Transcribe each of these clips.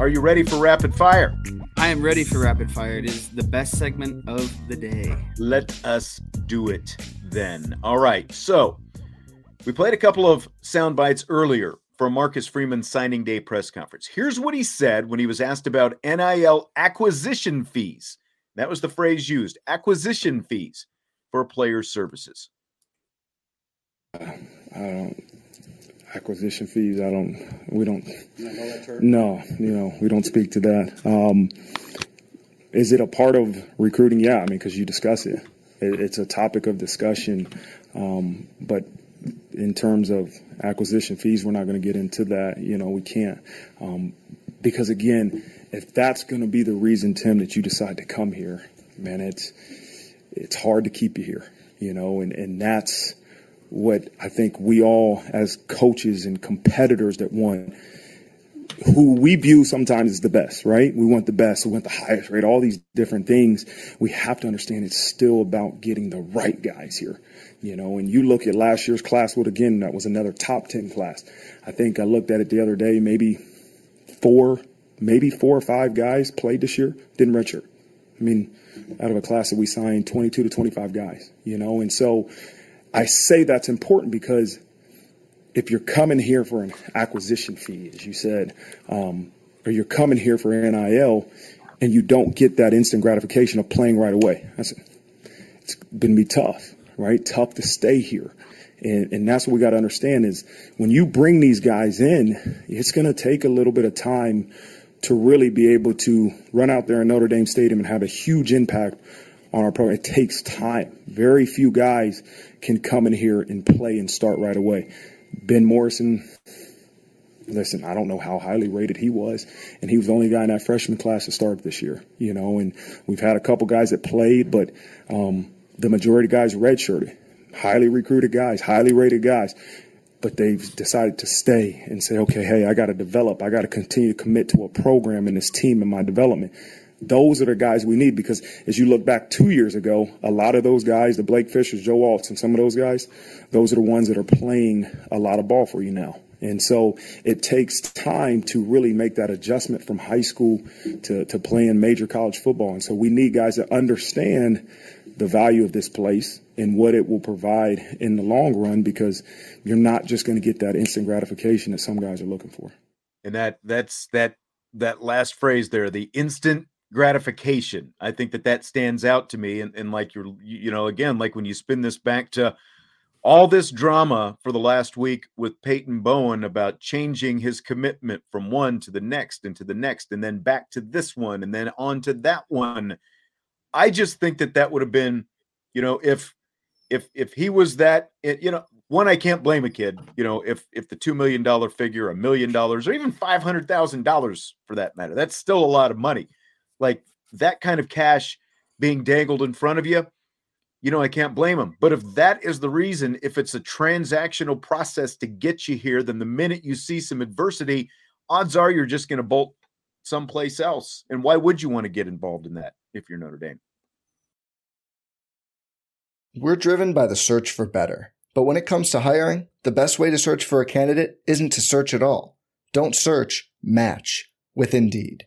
Are you ready for rapid fire? I am ready for rapid fire. It is the best segment of the day. Let us do it then. All right. So we played a couple of sound bites earlier from Marcus Freeman's signing day press conference. Here's what he said when he was asked about NIL acquisition fees. That was the phrase used acquisition fees for player services. I don't acquisition fees. I don't. We don't. No, you know, we don't speak to that. Um, is it a part of recruiting? Yeah, I mean, because you discuss it. it. It's a topic of discussion, um, but in terms of acquisition fees, we're not going to get into that. You know, we can't um, because again, if that's going to be the reason, Tim, that you decide to come here, man, it's it's hard to keep you here. You know, and and that's what I think we all, as coaches and competitors that want, who we view sometimes as the best, right? We want the best, we want the highest rate, all these different things. We have to understand it's still about getting the right guys here, you know. And you look at last year's class, what again, that was another top 10 class. I think I looked at it the other day, maybe four, maybe four or five guys played this year, didn't redshirt. I mean, out of a class that we signed 22 to 25 guys, you know, and so I say that's important because if you're coming here for an acquisition fee, as you said, um, or you're coming here for NIL and you don't get that instant gratification of playing right away, that's, it's going to be tough, right? Tough to stay here. And, and that's what we got to understand is when you bring these guys in, it's going to take a little bit of time to really be able to run out there in Notre Dame Stadium and have a huge impact on our program. It takes time. Very few guys can come in here and play and start right away. Ben Morrison, listen, I don't know how highly rated he was, and he was the only guy in that freshman class to start this year, you know, and we've had a couple guys that played, but um, the majority of guys redshirted, highly recruited guys, highly rated guys. But they've decided to stay and say, okay, hey, I got to develop. I got to continue to commit to a program and this team and my development those are the guys we need because as you look back two years ago, a lot of those guys, the Blake Fishers, Joe Alts, and some of those guys, those are the ones that are playing a lot of ball for you now. And so it takes time to really make that adjustment from high school to, to playing major college football. And so we need guys that understand the value of this place and what it will provide in the long run because you're not just going to get that instant gratification that some guys are looking for. And that that's that that last phrase there, the instant gratification. I think that that stands out to me. And, and like you're, you know, again, like when you spin this back to all this drama for the last week with Peyton Bowen about changing his commitment from one to the next and to the next, and then back to this one, and then on to that one. I just think that that would have been, you know, if if if he was that, you know, one I can't blame a kid, you know, if if the two million dollar figure, a million dollars, or even five hundred thousand dollars for that matter, that's still a lot of money like that kind of cash being dangled in front of you, you know, I can't blame them. But if that is the reason, if it's a transactional process to get you here, then the minute you see some adversity, odds are you're just going to bolt someplace else. And why would you want to get involved in that if you're Notre Dame? We're driven by the search for better. But when it comes to hiring, the best way to search for a candidate isn't to search at all. Don't search, match with Indeed.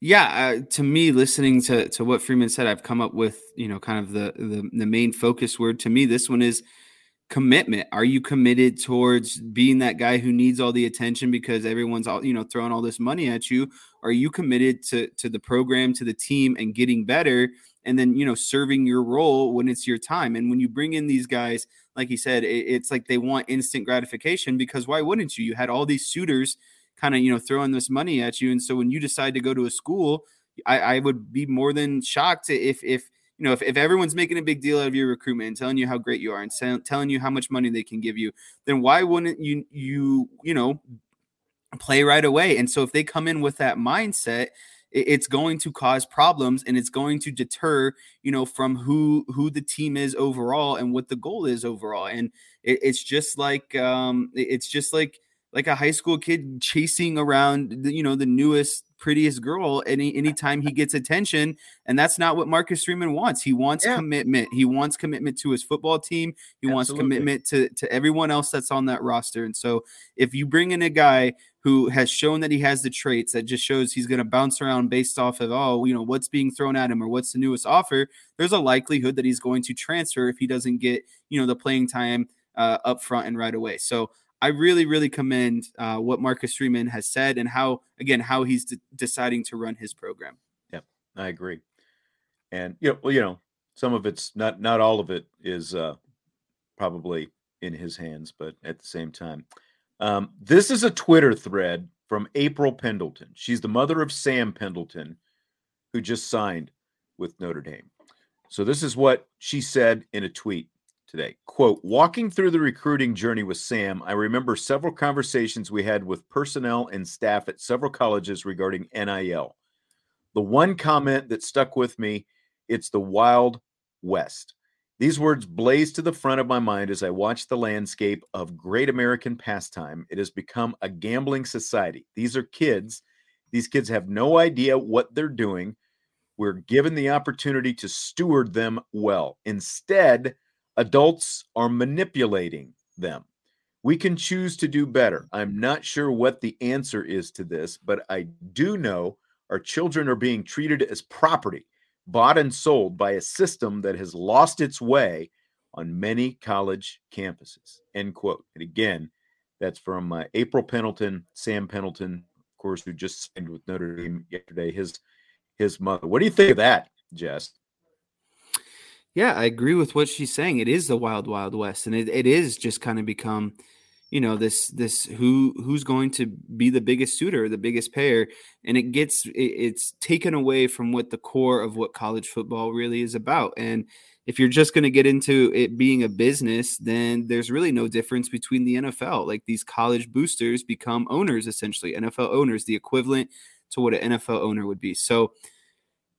Yeah uh, to me listening to to what freeman said i've come up with you know kind of the, the the main focus word. To me this one is commitment. Are you committed towards being that guy who needs all the attention because everyone's all you know throwing all this money at you? Are you committed to to the program to the team and getting better and then you know serving your role when it's your time? And when you bring in these guys like he said it, it's like they want instant gratification because why wouldn't you? You had all these suitors kind of you know throwing this money at you and so when you decide to go to a school I, I would be more than shocked if if you know if, if everyone's making a big deal out of your recruitment and telling you how great you are and say, telling you how much money they can give you then why wouldn't you you you know play right away? And so if they come in with that mindset it's going to cause problems and it's going to deter you know from who who the team is overall and what the goal is overall. And it, it's just like um it's just like like a high school kid chasing around the, you know the newest prettiest girl any anytime he gets attention and that's not what Marcus Freeman wants. He wants yeah. commitment. He wants commitment to his football team. He Absolutely. wants commitment to to everyone else that's on that roster and so if you bring in a guy who has shown that he has the traits that just shows he's going to bounce around based off of oh you know what's being thrown at him or what's the newest offer there's a likelihood that he's going to transfer if he doesn't get you know the playing time uh, up front and right away. So I really, really commend uh, what Marcus Freeman has said and how, again, how he's de- deciding to run his program. Yeah, I agree. And you know, well, you know, some of it's not, not all of it is uh, probably in his hands, but at the same time, um, this is a Twitter thread from April Pendleton. She's the mother of Sam Pendleton, who just signed with Notre Dame. So this is what she said in a tweet today. Quote, walking through the recruiting journey with Sam, I remember several conversations we had with personnel and staff at several colleges regarding NIL. The one comment that stuck with me, it's the Wild West. These words blaze to the front of my mind as I watch the landscape of great American pastime. It has become a gambling society. These are kids. These kids have no idea what they're doing. We're given the opportunity to steward them well. Instead, Adults are manipulating them. We can choose to do better. I'm not sure what the answer is to this, but I do know our children are being treated as property, bought and sold by a system that has lost its way on many college campuses. End quote. And again, that's from uh, April Pendleton, Sam Pendleton, of course, who just signed with Notre Dame yesterday. His his mother. What do you think of that, Jess? Yeah, I agree with what she's saying. It is the wild, wild west, and it, it is just kind of become, you know, this this who who's going to be the biggest suitor, the biggest payer, and it gets it, it's taken away from what the core of what college football really is about. And if you're just going to get into it being a business, then there's really no difference between the NFL. Like these college boosters become owners essentially, NFL owners, the equivalent to what an NFL owner would be. So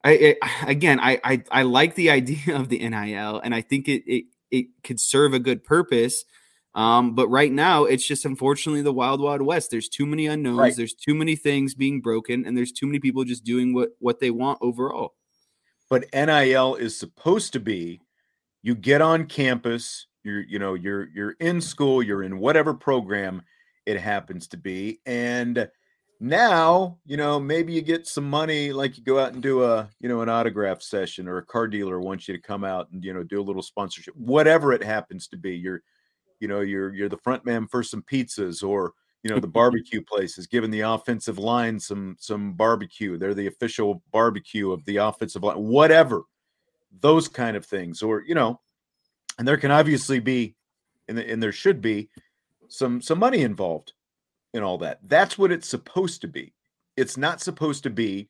I, I again, I, I I like the idea of the NIL, and I think it it it could serve a good purpose. Um, but right now, it's just unfortunately the wild, wild west. There's too many unknowns. Right. There's too many things being broken, and there's too many people just doing what what they want overall. But NIL is supposed to be: you get on campus, you're you know you're you're in school you're in whatever program it happens to be and now you know maybe you get some money like you go out and do a you know an autograph session or a car dealer wants you to come out and you know do a little sponsorship whatever it happens to be. You're you know you're you're the front man for some pizzas or you know the barbecue places giving the offensive line some some barbecue. They're the official barbecue of the offensive line whatever. Those kind of things or you know and there can obviously be and, and there should be some some money involved in all that. That's what it's supposed to be. It's not supposed to be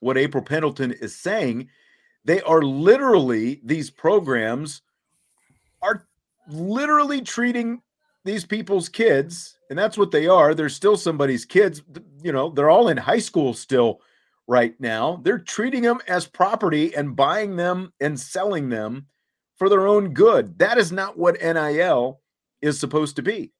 what april pendleton is saying. They are literally these programs are literally treating these people's kids and that's what they are. They're still somebody's kids. You know they're all in high school still right now. They're treating them as property and buying them and selling them for their own good. That is not what nil is supposed to be.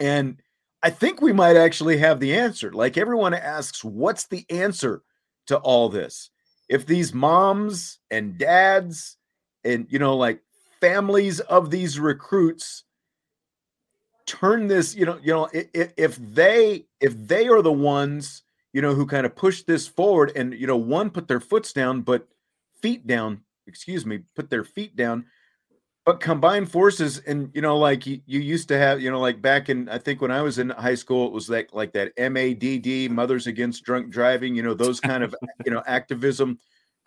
And i think we might actually have the answer. Like everyone asks what's the answer to all this? If these moms and dads and you know like families of these recruits turn this you know you know if, if they if they are the ones you know who kind of push this forward and you know one put their foots down but feet down excuse me put their feet down but combine forces and you know like you, you used to have you know like back in i think when i was in high school it was like like that madd mothers against drunk driving you know those kind of you know activism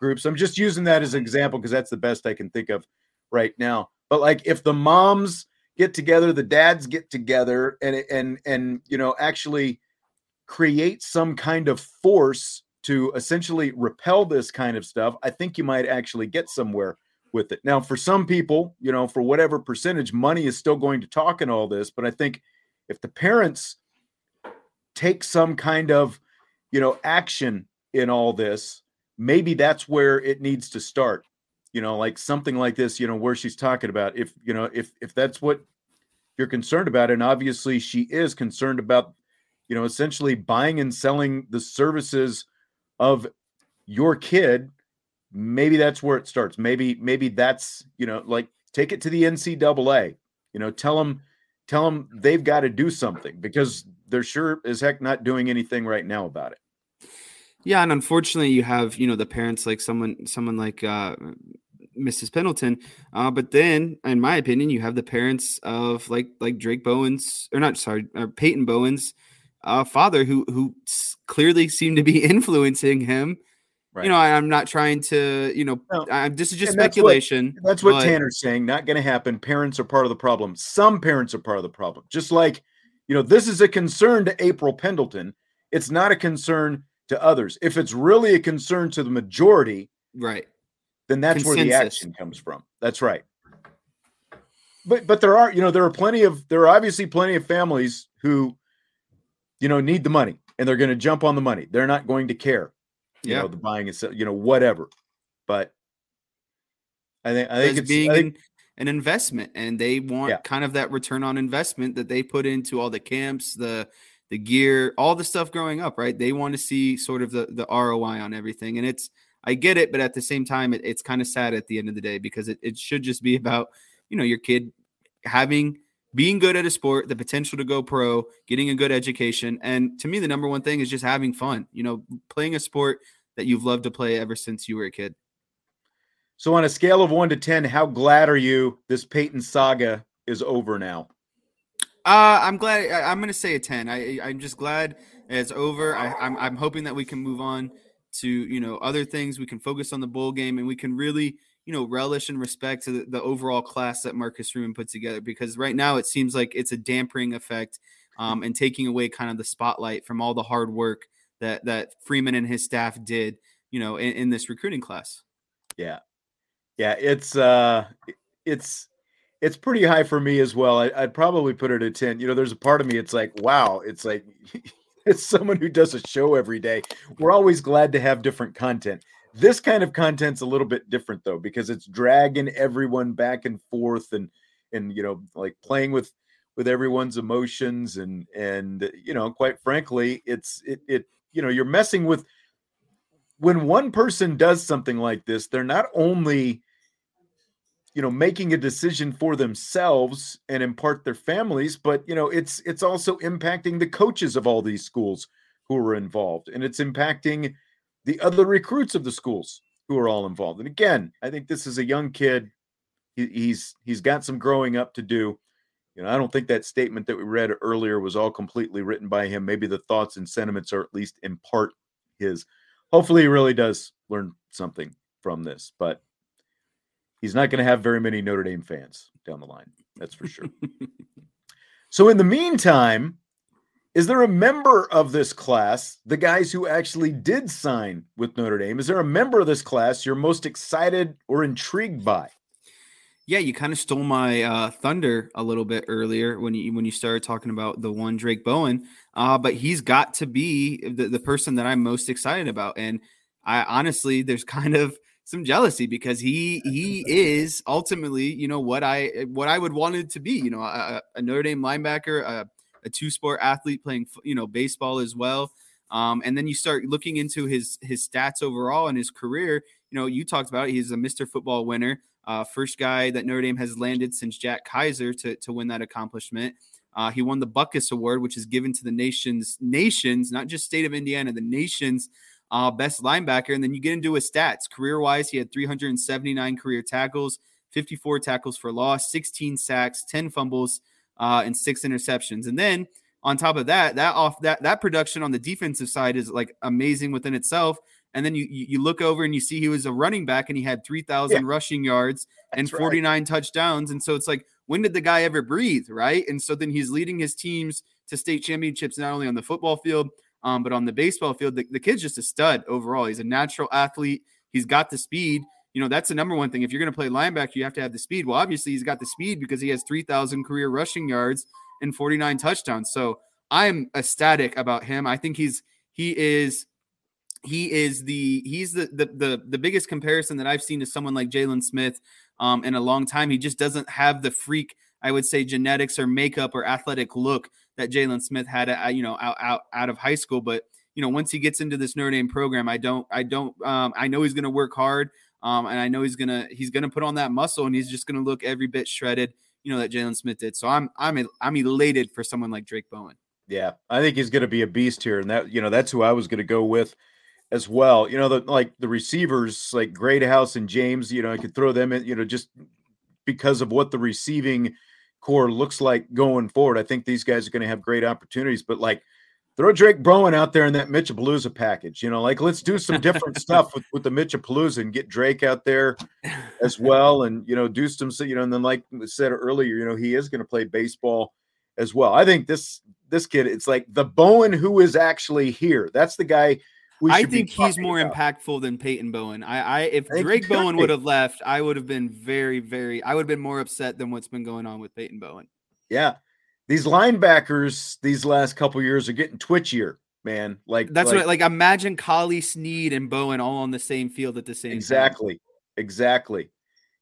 groups. I'm just using that as an example because that's the best i can think of right now. But like if the moms get together, the dads get together, and and and you know actually create some kind of force to essentially repel this kind of stuff, I think you might actually get somewhere with it. Now, for some people, you know, for whatever percentage, money is still going to talk in all this, but I think if the parents take some kind of, you know, action in all this, maybe that's where it needs to start you know like something like this you know where she's talking about if you know if if that's what you're concerned about and obviously she is concerned about you know essentially buying and selling the services of your kid maybe that's where it starts maybe maybe that's you know like take it to the ncaa you know tell them tell them they've got to do something because they're sure as heck not doing anything right now about it yeah and unfortunately you have you know the parents like someone someone like uh Mrs. Pendleton. Uh, but then, in my opinion, you have the parents of like like Drayk Bowen's or not sorry, or Peyton Bowen's uh, father who who clearly seemed to be influencing him. Right. You know, I, am not trying to, you know, no. I'm, this is just that's speculation. What, that's what, Tanner's saying. Not going to happen. Parents are part of the problem. Some parents are part of the problem. Just like, you know, this is a concern to April Pendleton. It's not a concern to others. If it's really a concern to the majority, right? then that's Consensus. where the action comes from. That's right. But but there are you know there are plenty of there are obviously plenty of families who you know need the money and they're going to jump on the money. They're not going to care. You yeah. know the buying and so you know whatever. But I think I think it's being think, an investment and they want yeah. kind of that return on investment that they put into all the camps, the the gear, all the stuff growing up, right? They want to see sort of the the ROI on everything and it's I get it, but at the same time, it, it's kind of sad at the end of the day because it, it should just be about, you know, your kid having being good at a sport, the potential to go pro, getting a good education. And to me, the number one thing is just having fun, you know, playing a sport that you've loved to play ever since you were a kid. So, on a scale of one to 10, how glad are you this Peyton saga is over now? Uh, I'm glad. I, am going to say a 10. I, I'm just glad it's over. I, I'm, I'm hoping that we can move on to you know other things we can focus on the bowl game and we can really you know relish and respect to the, the overall class that marcus freeman put together because right now it seems like it's a dampering effect um, and taking away kind of the spotlight from all the hard work that that freeman and his staff did you know in, in this recruiting class. Yeah. Yeah it's uh it's it's pretty high for me as well. I, i'd probably put it at 10 you know there's a part of me it's like wow it's like as someone who does a show every day, we're always glad to have different content. This kind of content's a little bit different though, because it's dragging everyone back and forth and and you know, like playing with with everyone's emotions and and you know, quite frankly, it's it it you know, you're messing with when one person does something like this, they're not only you know making a decision for themselves and in part their families but you know it's it's also impacting the coaches of all these schools who are involved and it's impacting the other recruits of the schools who are all involved and again i think this is a young kid he, he's he's got some growing up to do you know i don't think that statement that we read earlier was all completely written by him maybe the thoughts and sentiments are at least in part his hopefully he really does learn something from this but he's not going to have very many Notre Dame fans down the line. That's for sure. so, in the meantime, is there a member of this class, the guys who actually did sign with Notre Dame, is there a member of this class you're most excited or intrigued by? Yeah, you kind of stole my uh, thunder a little bit earlier when you when you started talking about the one Drayk Bowen, uh, but he's got to be the, the person that I'm most excited about. And I honestly, there's kind of some jealousy because he he is ultimately you know what I what I would want it to be you know a, a Notre Dame linebacker a, a two sport athlete playing you know baseball as well um, and then you start looking into his his stats overall in his career you know you talked about it, he's a Mr. Football winner uh, first guy that Notre Dame has landed since Jack Kiser to to win that accomplishment. Uh, he won the Butkus Award, which is given to the nation's nations, not just state of Indiana, the nation's uh, best linebacker. And then you get into his stats. Career wise, he had 379 career tackles, 54 tackles for loss, 16 sacks, 10 fumbles, uh, and six interceptions. And then on top of that, that off that that production on the defensive side is like amazing within itself. And then you you look over and you see he was a running back and he had 3,000 yeah. rushing yards and 49 right. touchdowns. And so it's like, when did the guy ever breathe? Right. And so then he's leading his teams to state championships, not only on the football field, um, but on the baseball field, the, the kid's just a stud overall. He's a natural athlete. He's got the speed. You know, that's the number one thing. If you're going to play linebacker, you have to have the speed. Well, obviously, he's got the speed because he has 3,000 career rushing yards and 49 touchdowns. So I'm ecstatic about him. I think he's he is he is the he's the the the, the biggest comparison that I've seen to someone like Jaylon Smith um, in a long time. He just doesn't have the freak, I would say, genetics or makeup or athletic look that Jaylon Smith had, uh, you know, out, out out of high school. But you know, once he gets into this Notre Dame program, I don't, I don't, um, I know he's going to work hard, um, and I know he's gonna he's gonna put on that muscle, and he's just to look every bit shredded, you know, that Jaylon Smith did. So I'm I'm I'm elated for someone like Drayk Bowen. Yeah, I think he's to be a beast here, and that you know that's who I was to go with as well. You know, the like the receivers like Greathouse and James. You know, I could throw them in. You know, just because of what the receiving core looks like going forward. I think these guys are going to have great opportunities, but like throw Drayk Bowen out there in that Mitchapalooza package. You know, like let's do some different stuff with, with the Mitchapalooza and get Drayk out there as well. And, you know, do some, you know, and then like we said earlier, you know, he is going to play baseball as well. I think this, this kid, it's like the Bowen who is actually here. That's the guy I think he's more about. impactful than Peyton Bowen. I, I if I Drayk Bowen would have left, I would have been very, very. I would have been more upset than what's been going on with Peyton Bowen. Yeah, these linebackers these last couple years are getting twitchier, man. Like that's like, what. Like imagine Collie Sneed and Bowen all on the same field at the same exactly, time. exactly.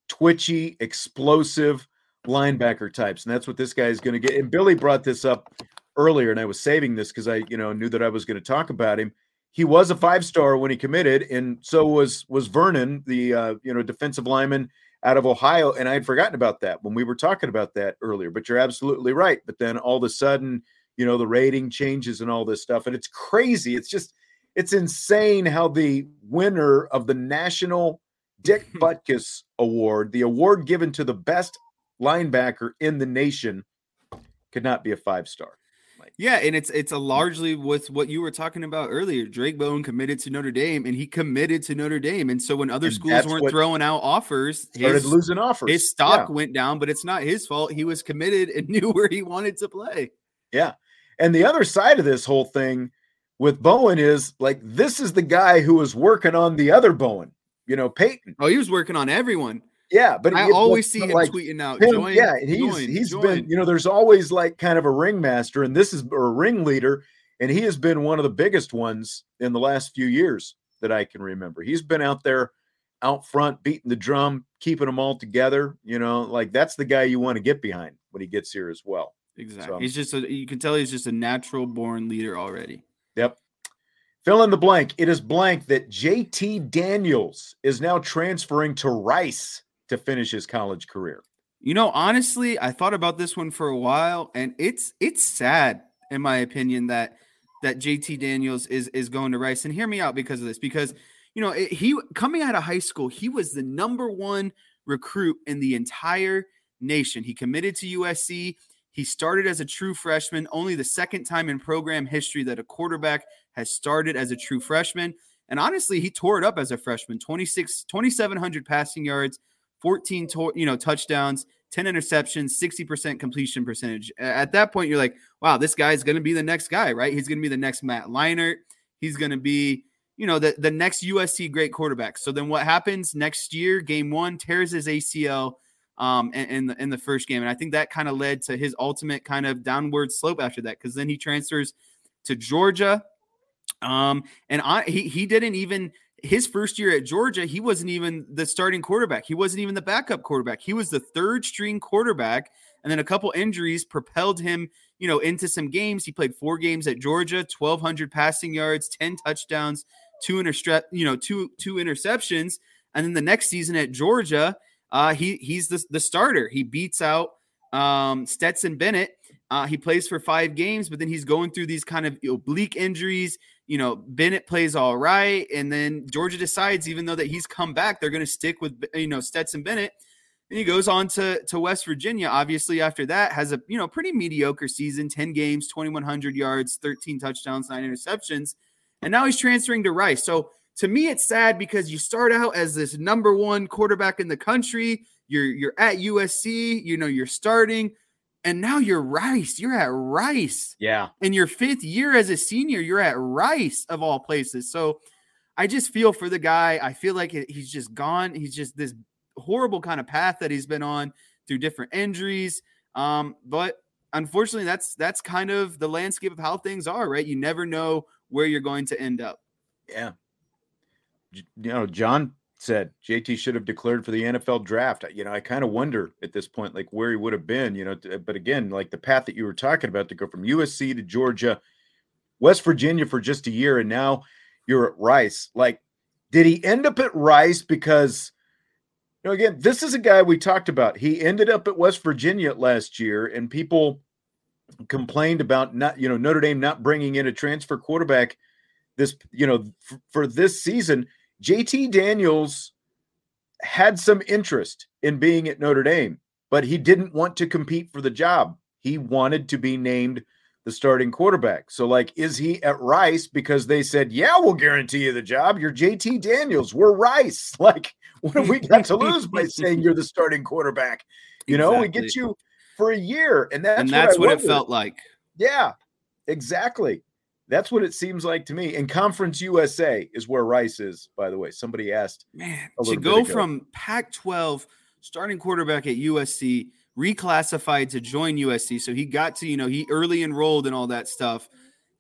Twitchy, explosive linebacker types, and that's what this guy is going to get. And Billy brought this up earlier, and I was saving this because I, you know, knew that I was going to talk about him he was a five star when he committed, and so was was Vernon, the uh, you know defensive lineman out of Ohio. And I had forgotten about that when we were talking about that earlier. But you're absolutely right. But then all of a sudden, you know, the rating changes and all this stuff, and it's crazy. It's just it's insane how the winner of the national Dick Butkus Award, the award given to the best linebacker in the nation, could not be a five star. Yeah, and it's it's a largely with what you were talking about earlier. Drayk Bowen committed to Notre Dame, and he committed to Notre Dame, and so when other schools weren't throwing out offers, started his, losing offers. His stock yeah. went down, but it's not his fault. He was committed and knew where he wanted to play. Yeah, and the other side of this whole thing with Bowen is like this is the guy who was working on the other Bowen. You know, Peyton. Oh, he was working on everyone. Yeah, but I always see him like, tweeting out. Him, join, yeah, he's join, he's join. been you know there's always like kind of a ringmaster, and this is a ringleader, and he has been one of the biggest ones in the last few years that I can remember. He's been out there, out front, beating the drum, keeping them all together. You know, like that's the guy you want to get behind when he gets here as well. Exactly. So, he's just a, you can tell he's just a natural born leader already. Yep. Fill in the blank. It is blank that JT Daniels is now transferring to Rice to finish his college career. You know, honestly, I thought about this one for a while, and it's it's sad, in my opinion, that that JT Daniels is is going to Rice. And hear me out because of this, because you know it, he coming out of high school, he was the number one recruit in the entire nation. He committed to USC. He started as a true freshman, only the second time in program history that a quarterback has started as a true freshman. And honestly, he tore it up as a freshman 26, 2,700 passing yards, 14 to, you know, touchdowns, 10 interceptions, 60% completion percentage. At that point, you're like, wow, this guy's going to be the next guy, right? He's going to be the next Matt Leinart. He's going to be, you know, the, the next USC great quarterback. So then what happens next year? Game one tears his ACL um, in, in, the in the first game, and I think that kind of led to his ultimate kind of downward slope after that because then he transfers to Georgia, um, and I, he he didn't even his first year at Georgia, he wasn't even the starting quarterback. He wasn't even the backup quarterback. He was the third string quarterback. And then a couple injuries propelled him, you know, into some games. He played four games at Georgia, 1,200 passing yards, 10 touchdowns, two intercept, you know, two two interceptions. And then the next season at Georgia, uh, he he's the, the starter. He beats out um, Stetson Bennett. Uh, he plays for five games, but then he's going through these kind of oblique injuries you know, Bennett plays all right. And then Georgia decides, even though that he's come back, they're going to stick with, you know, Stetson Bennett. And he goes on to, to West Virginia, obviously, after that, has a, you know, pretty mediocre season 10 games, 2,100 yards, 13 touchdowns, nine interceptions. And now he's transferring to Rice. So to me, it's sad because you start out as this number one quarterback in the country. You're, you're at USC, you know, you're starting and now you're Rice. You're at Rice. Yeah. In your fifth year as a senior, you're at Rice of all places. So I just feel for the guy. I feel like he's just gone. He's just this horrible kind of path that he's been on through different injuries. Um, but unfortunately, that's that's kind of the landscape of how things are, right? You never know where you're going to end up. Yeah. You know, John said JT should have declared for the NFL draft. You know, I kind of wonder at this point, like where he would have been, you know, but again, like the path that you were talking about to go from USC to Georgia, West Virginia for just a year, and now you're at Rice. Like, did he end up at Rice because, you know, again, this is a guy we talked about. He ended up at West Virginia last year, and people complained about not, you know, Notre Dame not bringing in a transfer quarterback this, you know, f- for this season JT Daniels had some interest in being at Notre Dame, but he didn't want to compete for the job. He wanted to be named the starting quarterback. So, like, is he at Rice because they said, Yeah, we'll guarantee you the job? You're JT Daniels. We're Rice. Like, what have we got to lose by saying you're the starting quarterback? You know, we get you for a year. And that's, and that's what, what it felt like. Yeah, exactly. That's what it seems like to me. And Conference USA is where Rice is, by the way. Somebody asked. Man, to go from Pac 12 starting quarterback at USC, reclassified to join USC. So he got to, you know, he early enrolled and all that stuff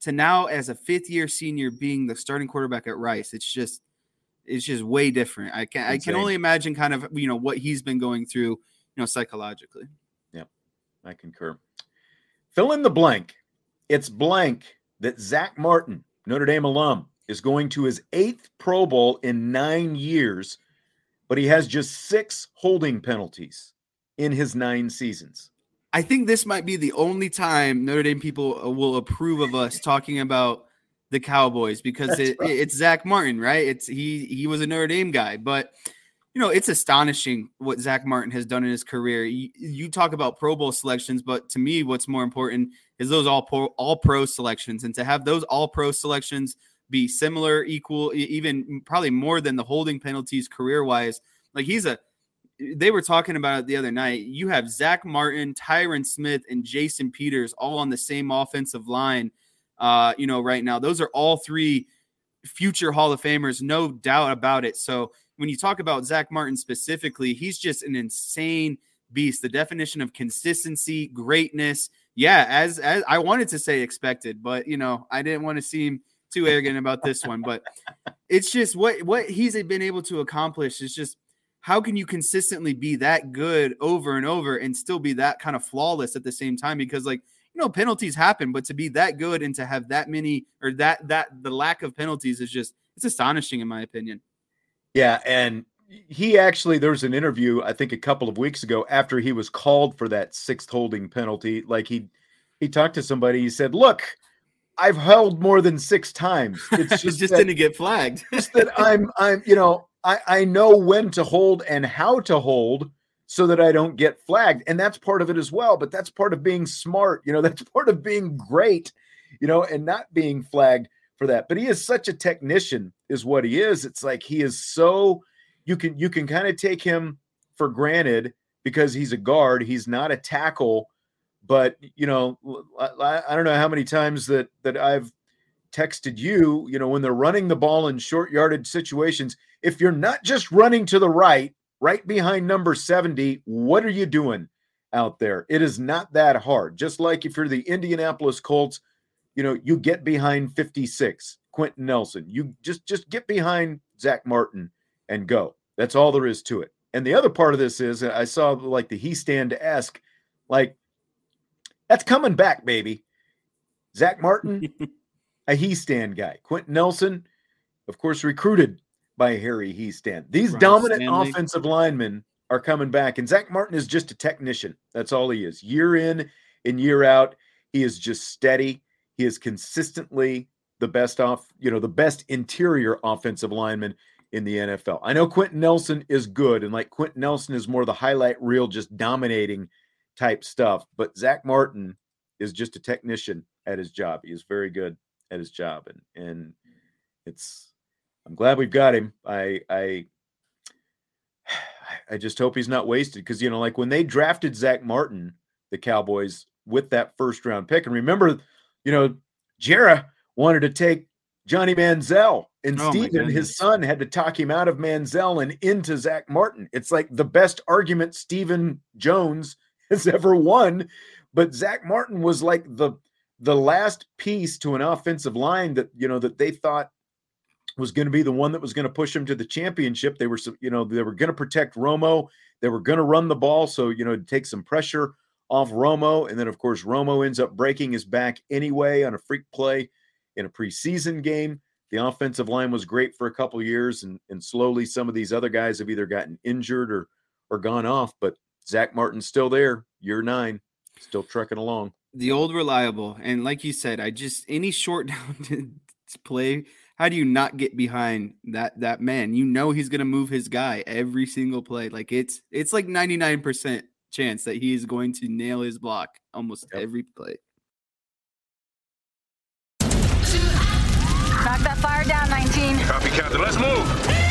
to now as a fifth year senior being the starting quarterback at Rice. It's just, it's just way different. I can, Insane. I can only imagine kind of, you know, what he's been going through, you know, psychologically. Yep. I concur. Fill in the blank. It's blank that Zach Martin, Notre Dame alum, is going to his eighth Pro Bowl in nine years, but he has just six holding penalties in his nine seasons. I think this might be the only time Notre Dame people uh, will approve of us talking about the Cowboys because it, right. it's Zach Martin, right? It's he he was a Notre Dame guy, but you know it's astonishing what Zach Martin has done in his career. You, you talk about Pro Bowl selections, but to me, what's more important is those all pro, all pro selections, and to have those all pro selections be similar, equal, even probably more than the holding penalties career wise. Like he's a, they were talking about it the other night. You have Zach Martin, Tyron Smith, and Jason Peters all on the same offensive line. Uh, you know, right now, those are all three future Hall of Famers, no doubt about it. So when you talk about Zach Martin specifically, he's just an insane beast. The definition of consistency, greatness, yeah, as as I wanted to say expected, but you know, I didn't want to seem too arrogant about this one. But it's just what what he's been able to accomplish is just how can you consistently be that good over and over and still be that kind of flawless at the same time? Because like you know, penalties happen, but to be that good and to have that many or that that the lack of penalties is just it's astonishing in my opinion. Yeah, and he actually there was an interview I think a couple of weeks ago after he was called for that sixth holding penalty. Like he he talked to somebody. He said, "Look, I've held more than six times. It's just, just that, didn't get flagged. just that I'm I'm you know I I know when to hold and how to hold." So that I don't get flagged. And that's part of it as well. But that's part of being smart. You know, that's part of being great, you know, and not being flagged for that. But he is such a technician, is what he is. It's like he is so you can you can kind of take him for granted because he's a guard. He's not a tackle, but you know, I, I don't know how many times that that I've texted you. You know, when they're running the ball in short yarded situations, if you're not just running to the right, right behind number seventy, what are you doing out there? It is not that hard. Just like if you're the Indianapolis Colts, you know, you get behind fifty six. Quenton Nelson. You just just get behind Zach Martin and go. That's all there is to it. And the other part of this is I saw like the Hiestand esque, like that's coming back, baby. Zach Martin, a Hiestand guy. Quenton Nelson, of course, recruited by Harry Hiestand. These Ron dominant Stanley. offensive linemen are coming back, and Zach Martin is just a technician. That's all he is. Year in and year out, he is just steady. He is consistently the best off, you know, the best interior offensive lineman in the NFL. I know Quenton Nelson is good, and like Quenton Nelson is more the highlight reel, just dominating type stuff. But Zach Martin is just a technician at his job. He is very good at his job, and and it's I'm glad we've got him. I I I just hope he's not wasted because you know, like when they drafted Zach Martin, the Cowboys with that first round pick, and remember, you know, Jerry wanted to take Johnny Manziel and oh Stephen, his son, had to talk him out of Manziel and into Zach Martin. It's like the best argument Stephen Jones has ever won. But Zach Martin was like the the last piece to an offensive line that you know that they thought was going to be the one that was going to push them to the championship. They were, you know, they were going to protect Romo. They were going to run the ball, so you know, take some pressure off Romo. And then, of course, Romo ends up breaking his back anyway on a freak play in a preseason game. The offensive line was great for a couple years, and and slowly some of these other guys have either gotten injured or or gone off. But Zach Martin's still there, year nine, still trucking along. The old reliable, and like you said, I just any short down play. How do you not get behind that that man? You know he's gonna move his guy every single play. Like it's it's like ninety nine percent chance that he is going to nail his block almost yep. every play. Knock that fire down, 19. Copy, Captain. Let's move.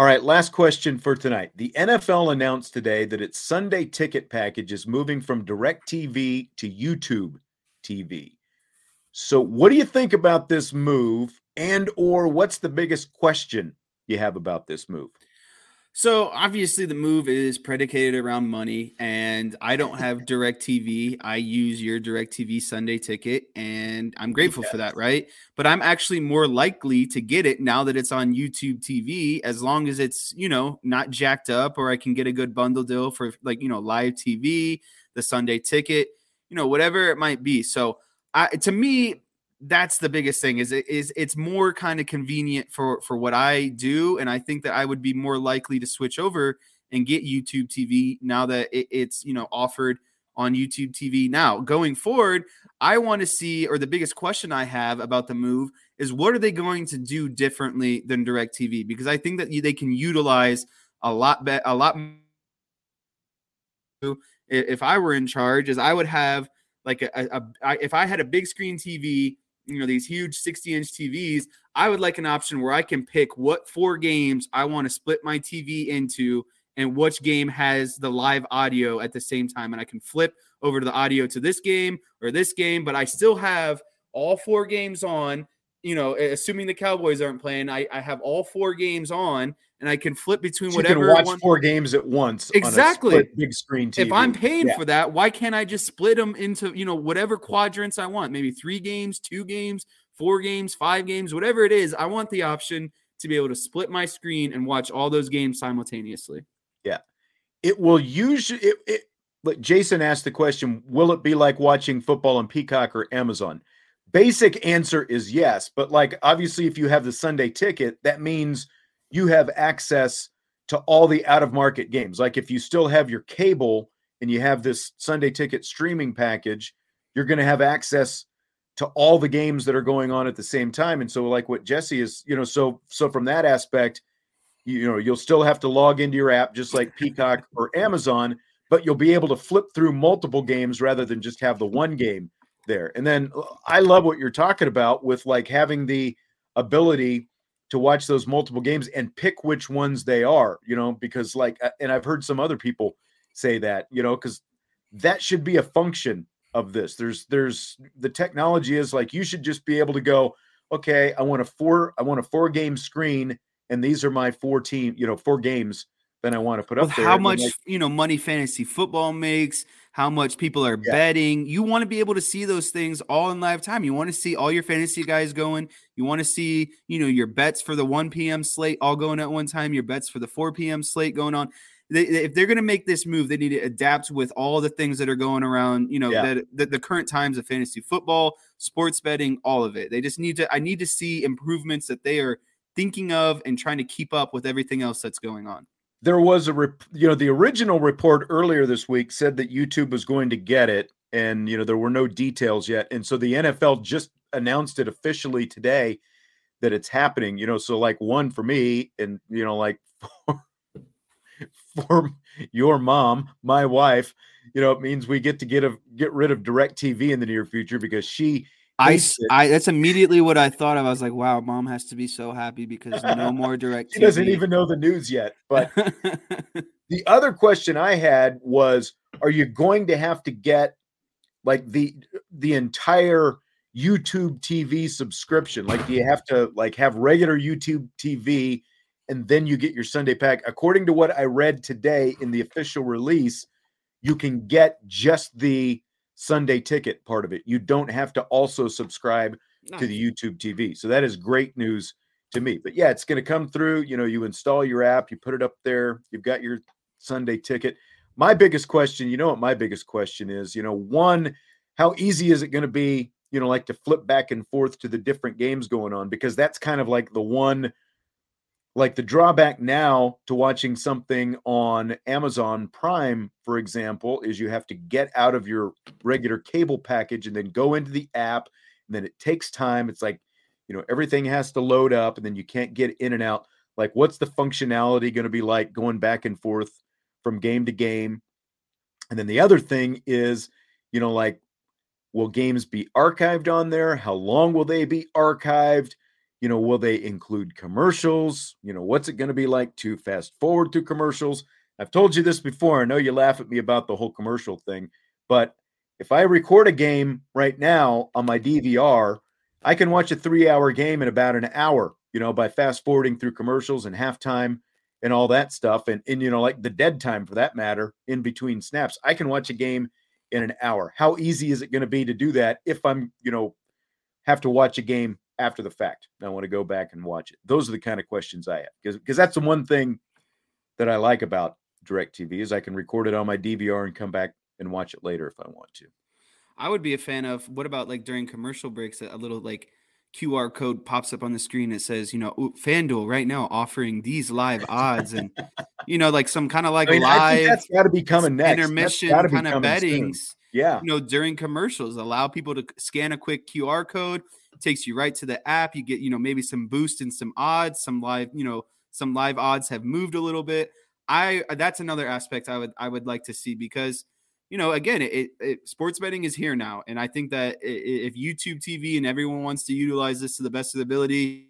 All right, last question for tonight. The NFL announced today that its Sunday ticket package is moving from DirecTV to YouTube TV. So, what do you think about this move and or what's the biggest question you have about this move? So obviously the move is predicated around money, and I don't have DirecTV. I use your DirecTV Sunday ticket, and I'm grateful yes. for that, right? But I'm actually more likely to get it now that it's on YouTube TV, as long as it's you know not jacked up, or I can get a good bundle deal for like you know live TV, the Sunday ticket, you know whatever it might be. So I, to me, that's the biggest thing is it is it's more kind of convenient for for what I do and I think that I would be more likely to switch over and get YouTube TV now that it, it's you know offered on YouTube TV now. Going forward I want to see or the biggest question I have about the move is what are they going to do differently than direct TV because I think that they can utilize a lot be- a lot if I were in charge is I would have like a, if I had a big screen TV, you know, these huge 60 inch TVs, I would like an option where I can pick what four games I want to split my TV into and which game has the live audio at the same time. And I can flip over to the audio to this game or this game, but I still have all four games on. You know, assuming the Cowboys aren't playing, I, I have all four games on, and I can flip between So whatever. you can watch one- four games at once. on a Exactly. big screen TV. if I'm paying Yeah. for that, why can't I just split them into, you know, whatever quadrants I want? Maybe three games, two games, four games, five games, whatever it is. I want the option to be able to split my screen and watch all those games simultaneously. Yeah. It will usually it, it but Jason asked the question, will it be like watching football on Peacock or Amazon? Basic answer is yes, but like obviously if you have the Sunday ticket, that means you have access to all the out of market games. Like if you still have your cable and you have this Sunday ticket streaming package, you're going to have access to all the games that are going on at the same time. And so like what Jesse is, you know, so so from that aspect, you know you'll still have to log into your app just like peacock or amazon but you'll be able to flip through multiple games rather than just have the one game there and then uh, i love what you're talking about with like having the ability to watch those multiple games and pick which ones they are you know because like uh, and i've heard some other people say that you know because that should be a function of this. There's there's the technology is like you should just be able to go okay i want a four i want a four game screen and these are my four team, you know, four games that I want to put up there. how much, like, you know, money fantasy football makes, how much people are Yeah. betting. You want to be able to see those things all in live time. You want to see all your fantasy guys going. You want to see, you know, your bets for the 1 p.m. slate all going at one time, your bets for the 4 p.m. slate going on. They, they- if they're going to make this move, they need to adapt with all the things that are going around, you know, Yeah. that, that the current times of fantasy football, sports betting, all of it. They just need to, I need to see improvements that they are thinking of and trying to keep up with everything else that's going on. There was a rep- you know the original report earlier this week said that YouTube was going to get it and you know there were no details yet. And so the NFL just announced it officially today that it's happening you know so like one for me and you know like for, for your mom my wife you know it means we get to get a get rid of DirecTV in the near future because she I, hates s- it. I- that's immediately what I thought of. I was like, wow, mom has to be so happy because no more direct. she doesn't even know the news yet but the other question I had was are you going to have to get like the the entire YouTube TV subscription like do you have to like have regular YouTube TV and then you get your Sunday pack according to what I read today in the official release you can get just the Sunday ticket part of it you don't have to also subscribe to the YouTube TV so that is great news to me. But yeah, it's going to come through. You know, you install your app, you put it up there, you've got your Sunday ticket. My biggest question, you know what my biggest question is, you know, one, how easy is it going to be, you know, like to flip back and forth to the different games going on? Because that's kind of like the one, like the drawback now to watching something on Amazon Prime, for example, is you have to get out of your regular cable package and then go into the app. And then it takes time. It's like, you know everything has to load up and then you can't get in and out like what's the functionality going to be like going back and forth from game to game and then the other thing is you know like will games be archived on there how long will they be archived you know will they include commercials you know what's it going to be like to fast forward through commercials i've told you this before i know you laugh at me about the whole commercial thing but if i record a game right now on my dvr I can watch a three hour game in about an hour, you know, by fast forwarding through commercials and halftime and all that stuff. And, and, you know, like the dead time for that matter, in between snaps, I can watch a game in an hour. How easy is it going to be to do that if I'm, you know, have to watch a game after the fact? I want to go back and watch it. Those are the kind of questions I have because, because that's the one thing that I like about DirecTV is I can record it on my DVR and come back and watch it later if I want to. I would be a fan of what about like during commercial breaks, a little like QR code pops up on the screen that says, you know, FanDuel right now offering these live odds and, you know, like some kind of like I mean, live that's got to be coming next. Intermission kind of soon. bettings. Yeah. You know, during commercials, allow people to scan a quick QR code, takes you right to the app. You get, you know, maybe some boost and some odds, some live, you know, some live odds have moved a little bit. I uh, that's another aspect I would I would like to see because you know again it, it sports betting is here now and I think that if YouTube TV and everyone wants to utilize this to the best of the ability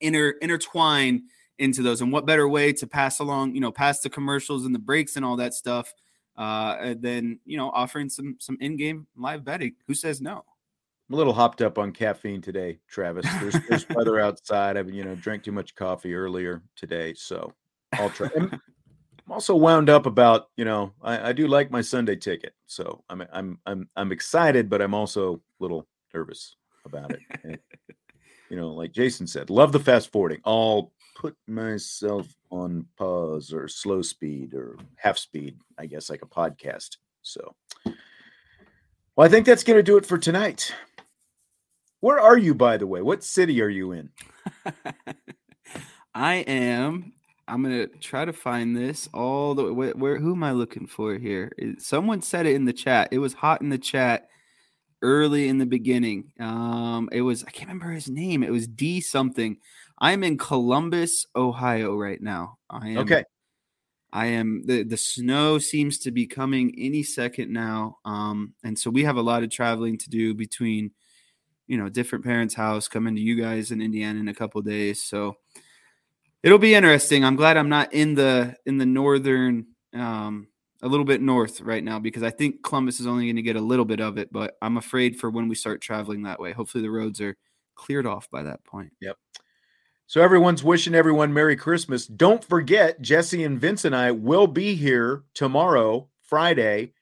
inter intertwine into those and what better way to pass along you know pass the commercials and the breaks and all that stuff uh than you know offering some some in-game live betting who says no I'm a little hopped up on caffeine today, Travis. There's, there's weather outside. I've you know drank too much coffee earlier today, so I'll try. I'm, also wound up about you know I, I, do like my Sunday ticket, so I'm I'm I'm I'm excited, but I'm also a little nervous about it. And, you know, like Jason said, love the fast forwarding. I'll put myself on pause or slow speed or half speed, I guess, like a podcast. So, well, I think that's going to do it for tonight. Where are you, by the way? What city are you in? I am. I'm gonna try to find this all the way. Where, who am I looking for here? Someone said it in the chat. It was hot in the chat early in the beginning. Um, it was I can't remember his name. It was D something. I'm in Columbus, Ohio, right now. I am, okay. I am the the snow seems to be coming any second now. Um, and so we have a lot of traveling to do between you know different parents' house, coming to you guys in Indiana in a couple days. So it'll be interesting. I'm glad I'm not in the in the northern um a little bit north right now because I think Columbus is only going to get a little bit of it, but I'm afraid for when we start traveling that way. Hopefully the roads are cleared off by that point. Yep. So everyone's wishing everyone Merry Christmas. Don't forget, Jesse and Vince and I will be here tomorrow, Friday,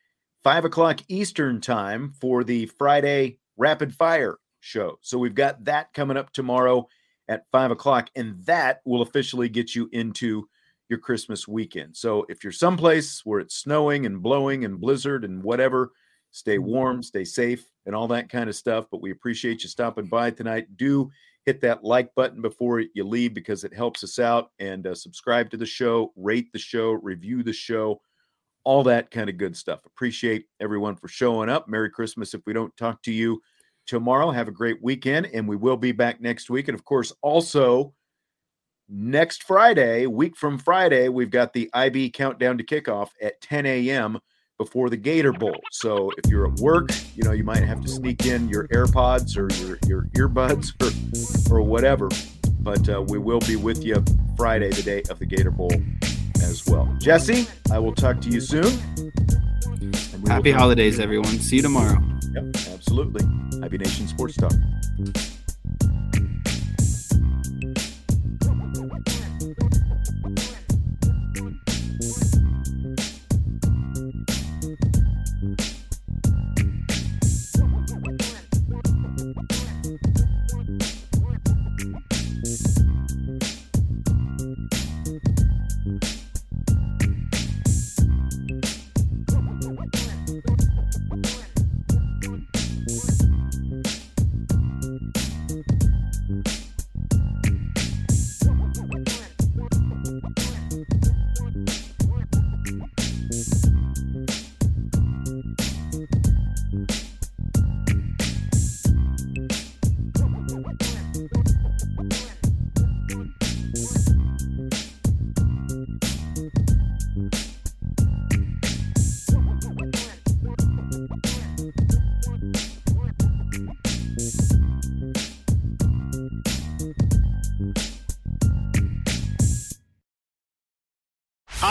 five o'clock Eastern time for the Friday Rapid Fire show. So we've got that coming up tomorrow at five o'clock, and that will officially get you into your Christmas weekend. So if you're someplace where it's snowing and blowing and blizzard and whatever, stay warm, stay safe, and all that kind of stuff. But we appreciate you stopping by tonight. Do hit that like button before you leave because it helps us out and uh, subscribe to the show, rate the show, review the show, all that kind of good stuff. Appreciate everyone for showing up. Merry Christmas if we don't talk to you tomorrow. Have a great weekend, and we will be back next week. And of course, also next Friday, week from Friday, we've got the IB countdown to kickoff at 10 a.m. before the Gator Bowl. So if you're at work, you know, you might have to sneak in your AirPods or your, your earbuds or, or whatever. But uh, we will be with you Friday, the day of the Gator Bowl as well. Jesse, I will talk to you soon. Happy holidays, everyone. See you tomorrow. Yep, absolutely. Happy Nation Sports Talk.